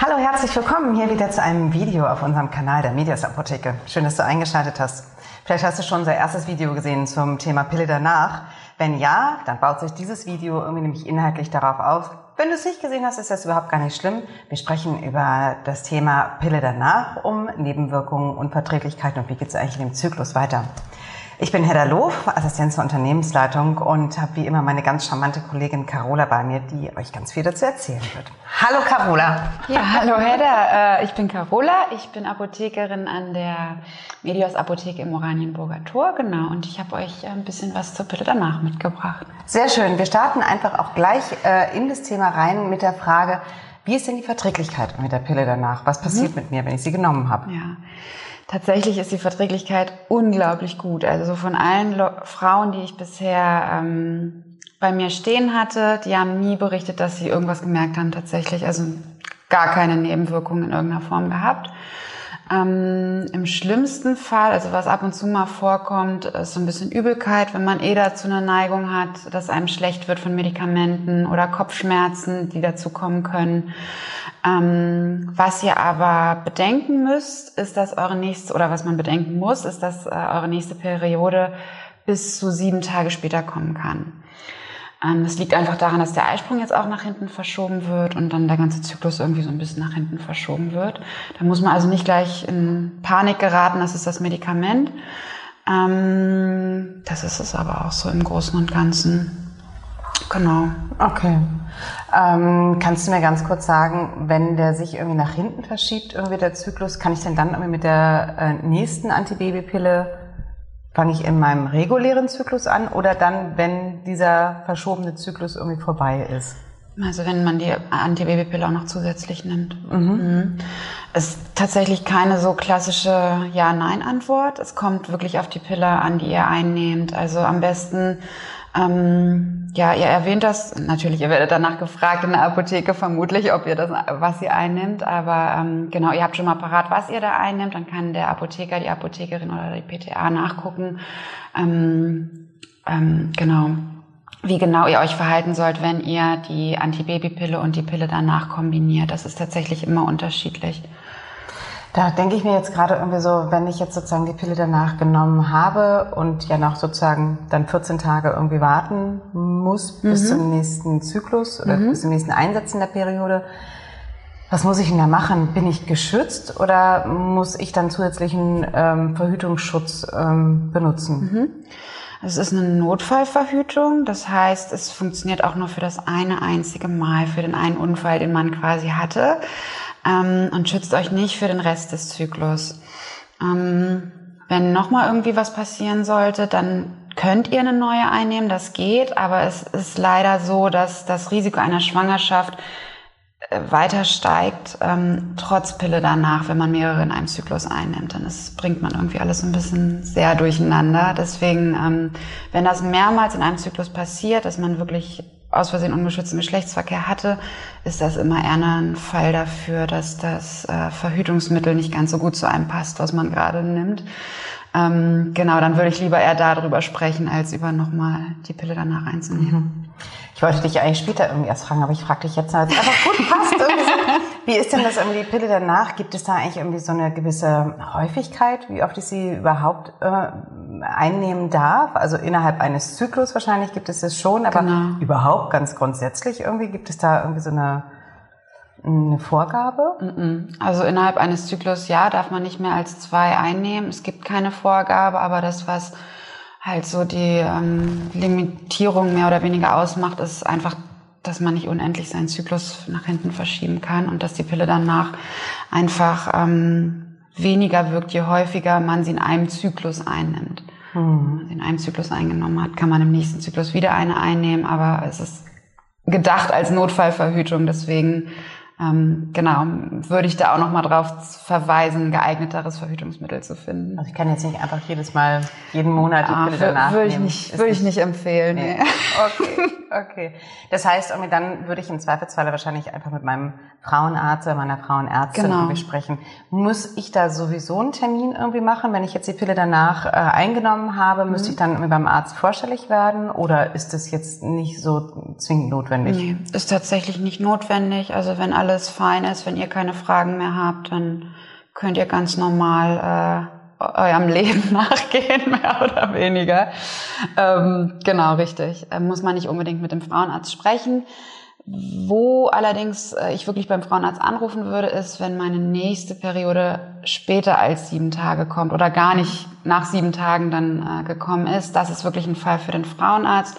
Hallo, herzlich willkommen hier wieder zu einem Video auf unserem Kanal der Medias Apotheke. Schön, dass du eingeschaltet hast. Vielleicht hast du schon unser erstes Video gesehen zum Thema Pille danach. Wenn ja, dann baut sich dieses Video irgendwie nämlich inhaltlich darauf auf. Wenn du es nicht gesehen hast, ist das überhaupt gar nicht schlimm. Wir sprechen über das Thema Pille danach, um Nebenwirkungen, Unverträglichkeiten und wie geht es eigentlich in dem Zyklus weiter. Ich bin Hedda Loof, Assistenz zur Unternehmensleitung und habe wie immer meine ganz charmante Kollegin Carola bei mir, die euch ganz viel dazu erzählen wird. Hallo Carola. Ja, hallo Hedda. Äh, ich bin Carola. Ich bin Apothekerin an der Medios Apotheke im Oranienburger Tor. Genau. Und ich habe euch ein bisschen was zur Pille danach mitgebracht. Sehr schön. Wir starten einfach auch gleich äh, in das Thema rein mit der Frage, wie ist denn die Verträglichkeit mit der Pille danach? Was passiert mhm. mit mir, wenn ich sie genommen habe? Ja. Tatsächlich ist die Verträglichkeit unglaublich gut. Also so von allen Lo Frauen, die ich bisher ähm, bei mir stehen hatte, die haben nie berichtet, dass sie irgendwas gemerkt haben tatsächlich. Also gar keine Nebenwirkungen in irgendeiner Form gehabt. Ähm, Im schlimmsten Fall, also was ab und zu mal vorkommt, ist so ein bisschen Übelkeit, wenn man eh dazu eine Neigung hat, dass einem schlecht wird von Medikamenten oder Kopfschmerzen, die dazu kommen können. Ähm, was ihr aber bedenken müsst, ist, dass eure nächste, oder was man bedenken muss, ist, dass äh, eure nächste Periode bis zu sieben Tage später kommen kann. Ähm, das liegt einfach daran, dass der Eisprung jetzt auch nach hinten verschoben wird und dann der ganze Zyklus irgendwie so ein bisschen nach hinten verschoben wird. Da muss man also nicht gleich in Panik geraten, das ist das Medikament. Ähm, das ist es aber auch so im Großen und Ganzen. Genau. Okay. Ähm, kannst du mir ganz kurz sagen, wenn der sich irgendwie nach hinten verschiebt, irgendwie der Zyklus, kann ich denn dann irgendwie mit der äh, nächsten Antibabypille Fange ich in meinem regulären Zyklus an oder dann, wenn dieser verschobene Zyklus irgendwie vorbei ist? Also wenn man die Antibabypille auch noch zusätzlich nimmt. Mhm. Mhm. Es ist tatsächlich keine so klassische Ja-Nein-Antwort. Es kommt wirklich auf die Pille an, die ihr einnehmt. Also am besten ähm, ja, ihr erwähnt das. Natürlich, ihr werdet danach gefragt in der Apotheke vermutlich, ob ihr das, was ihr einnimmt. Aber ähm, genau, ihr habt schon mal parat, was ihr da einnimmt. Dann kann der Apotheker, die Apothekerin oder die PTA nachgucken. Ähm, ähm, genau wie genau ihr euch verhalten sollt, wenn ihr die Antibabypille und die Pille danach kombiniert. Das ist tatsächlich immer unterschiedlich. Da denke ich mir jetzt gerade irgendwie so, wenn ich jetzt sozusagen die Pille danach genommen habe und ja noch sozusagen dann 14 Tage irgendwie warten muss mhm. bis zum nächsten Zyklus oder mhm. bis zum nächsten Einsetzen der Periode, was muss ich denn da machen? Bin ich geschützt oder muss ich dann zusätzlichen ähm, Verhütungsschutz ähm, benutzen? Mhm. Es ist eine Notfallverhütung, das heißt, es funktioniert auch nur für das eine einzige Mal, für den einen Unfall, den man quasi hatte ähm, und schützt euch nicht für den Rest des Zyklus. Ähm, wenn nochmal irgendwie was passieren sollte, dann könnt ihr eine neue einnehmen, das geht, aber es ist leider so, dass das Risiko einer Schwangerschaft äh, weiter steigt, ähm, trotz Pille danach, wenn man mehrere in einem Zyklus einnimmt. Dann ist, bringt man irgendwie alles ein bisschen sehr durcheinander. Deswegen, ähm, wenn das mehrmals in einem Zyklus passiert, dass man wirklich aus Versehen ungeschützten Geschlechtsverkehr hatte, ist das immer eher ein Fall dafür, dass das äh, Verhütungsmittel nicht ganz so gut zu einem passt, was man gerade nimmt. Ähm, genau, dann würde ich lieber eher darüber sprechen, als über nochmal die Pille danach einzunehmen. Mhm. Ich wollte dich eigentlich später irgendwie erst fragen, aber ich frage dich jetzt, es einfach gut passt. Wie ist denn das irgendwie die Pille danach? Gibt es da eigentlich irgendwie so eine gewisse Häufigkeit, wie oft ich sie überhaupt äh, einnehmen darf? Also innerhalb eines Zyklus wahrscheinlich gibt es das schon, aber genau. überhaupt ganz grundsätzlich irgendwie gibt es da irgendwie so eine eine Vorgabe? Also innerhalb eines Zyklus, ja, darf man nicht mehr als zwei einnehmen. Es gibt keine Vorgabe, aber das, was halt so die ähm, Limitierung mehr oder weniger ausmacht, ist einfach, dass man nicht unendlich seinen Zyklus nach hinten verschieben kann und dass die Pille danach einfach ähm, weniger wirkt, je häufiger man sie in einem Zyklus einnimmt. Hm. Sie in einem Zyklus eingenommen hat, kann man im nächsten Zyklus wieder eine einnehmen, aber es ist gedacht als Notfallverhütung, deswegen ähm, genau, würde ich da auch nochmal drauf verweisen, geeigneteres Verhütungsmittel zu finden. Also ich kann jetzt nicht einfach jedes Mal, jeden Monat die ah, Pille danach Würde ich nicht, würde ich nicht empfehlen. Nee. nee. Okay, okay. Das heißt, dann würde ich im Zweifelsfall wahrscheinlich einfach mit meinem Frauenarzt oder meiner Frauenärztin genau. irgendwie sprechen. Muss ich da sowieso einen Termin irgendwie machen, wenn ich jetzt die Pille danach äh, eingenommen habe? Mhm. Müsste ich dann irgendwie beim Arzt vorstellig werden oder ist das jetzt nicht so zwingend notwendig? Nee, ist tatsächlich nicht notwendig. Also wenn alle alles fein ist, wenn ihr keine Fragen mehr habt, dann könnt ihr ganz normal äh, eurem Leben nachgehen, mehr oder weniger. Ähm, genau, richtig. Äh, muss man nicht unbedingt mit dem Frauenarzt sprechen. Wo allerdings äh, ich wirklich beim Frauenarzt anrufen würde, ist, wenn meine nächste Periode später als sieben Tage kommt oder gar nicht nach sieben Tagen dann äh, gekommen ist. Das ist wirklich ein Fall für den Frauenarzt,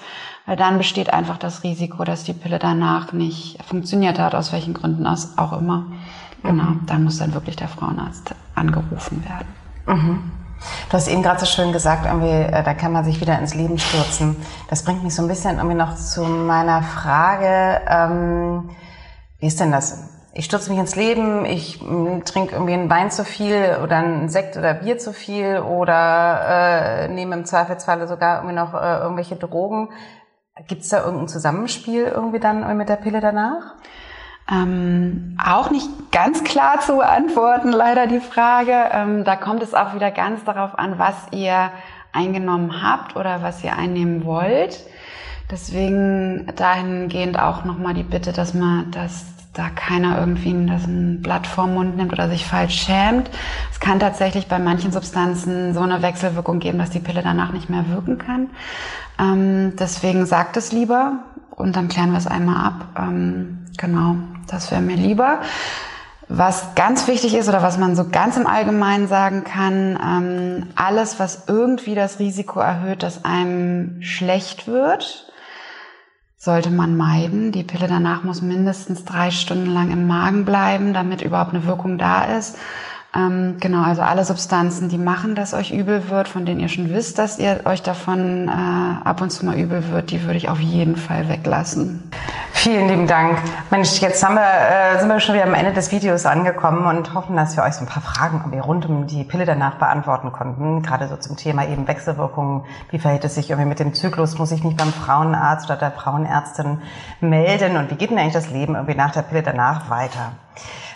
weil dann besteht einfach das Risiko, dass die Pille danach nicht funktioniert hat, aus welchen Gründen auch immer. Genau, mhm. dann muss dann wirklich der Frauenarzt angerufen werden. Mhm. Du hast eben gerade so schön gesagt, irgendwie, äh, da kann man sich wieder ins Leben stürzen. Das bringt mich so ein bisschen irgendwie noch zu meiner Frage, ähm, wie ist denn das? Ich stürze mich ins Leben, ich mm, trinke irgendwie einen Wein zu viel oder einen Sekt oder Bier zu viel oder äh, nehme im Zweifelsfalle sogar irgendwie noch äh, irgendwelche Drogen. Gibt es da irgendein Zusammenspiel irgendwie dann mit der Pille danach? Ähm, auch nicht ganz klar zu beantworten, leider die Frage. Ähm, da kommt es auch wieder ganz darauf an, was ihr eingenommen habt oder was ihr einnehmen wollt. Deswegen dahingehend auch nochmal die Bitte, dass man, dass da keiner irgendwie das ein Blatt vorm Mund nimmt oder sich falsch schämt. Es kann tatsächlich bei manchen Substanzen so eine Wechselwirkung geben, dass die Pille danach nicht mehr wirken kann. Ähm, deswegen sagt es lieber und dann klären wir es einmal ab. Ähm, genau. Das wäre mir lieber. Was ganz wichtig ist oder was man so ganz im Allgemeinen sagen kann, ähm, alles, was irgendwie das Risiko erhöht, dass einem schlecht wird, sollte man meiden. Die Pille danach muss mindestens drei Stunden lang im Magen bleiben, damit überhaupt eine Wirkung da ist. Ähm, genau, also alle Substanzen, die machen, dass euch übel wird, von denen ihr schon wisst, dass ihr euch davon äh, ab und zu mal übel wird, die würde ich auf jeden Fall weglassen. Vielen lieben Dank. Mensch, jetzt haben wir, äh, sind wir schon wieder am Ende des Videos angekommen und hoffen, dass wir euch so ein paar Fragen rund um die Pille danach beantworten konnten. Gerade so zum Thema eben Wechselwirkungen. Wie verhält es sich irgendwie mit dem Zyklus? Muss ich mich beim Frauenarzt oder der Frauenärztin melden? Und wie geht denn eigentlich das Leben irgendwie nach der Pille danach weiter?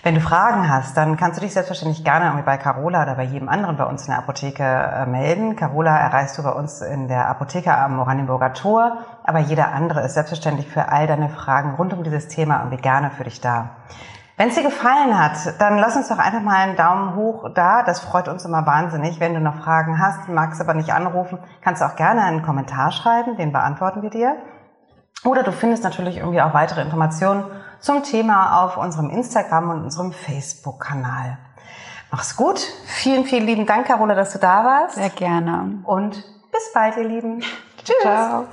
Wenn du Fragen hast, dann kannst du dich selbstverständlich gerne irgendwie bei Carola oder bei jedem anderen bei uns in der Apotheke äh, melden. Carola erreichst du bei uns in der Apotheke am Oranienburger Tor, aber jeder andere ist selbstverständlich für all deine Fragen rund um dieses Thema irgendwie gerne für dich da. Wenn es dir gefallen hat, dann lass uns doch einfach mal einen Daumen hoch da. Das freut uns immer wahnsinnig. Wenn du noch Fragen hast, magst aber nicht anrufen, kannst du auch gerne einen Kommentar schreiben, den beantworten wir dir. Oder du findest natürlich irgendwie auch weitere Informationen zum Thema auf unserem Instagram und unserem Facebook-Kanal. Mach's gut. Vielen, vielen lieben Dank, Carola, dass du da warst. Sehr gerne. Und bis bald, ihr Lieben. Tschüss. Ciao.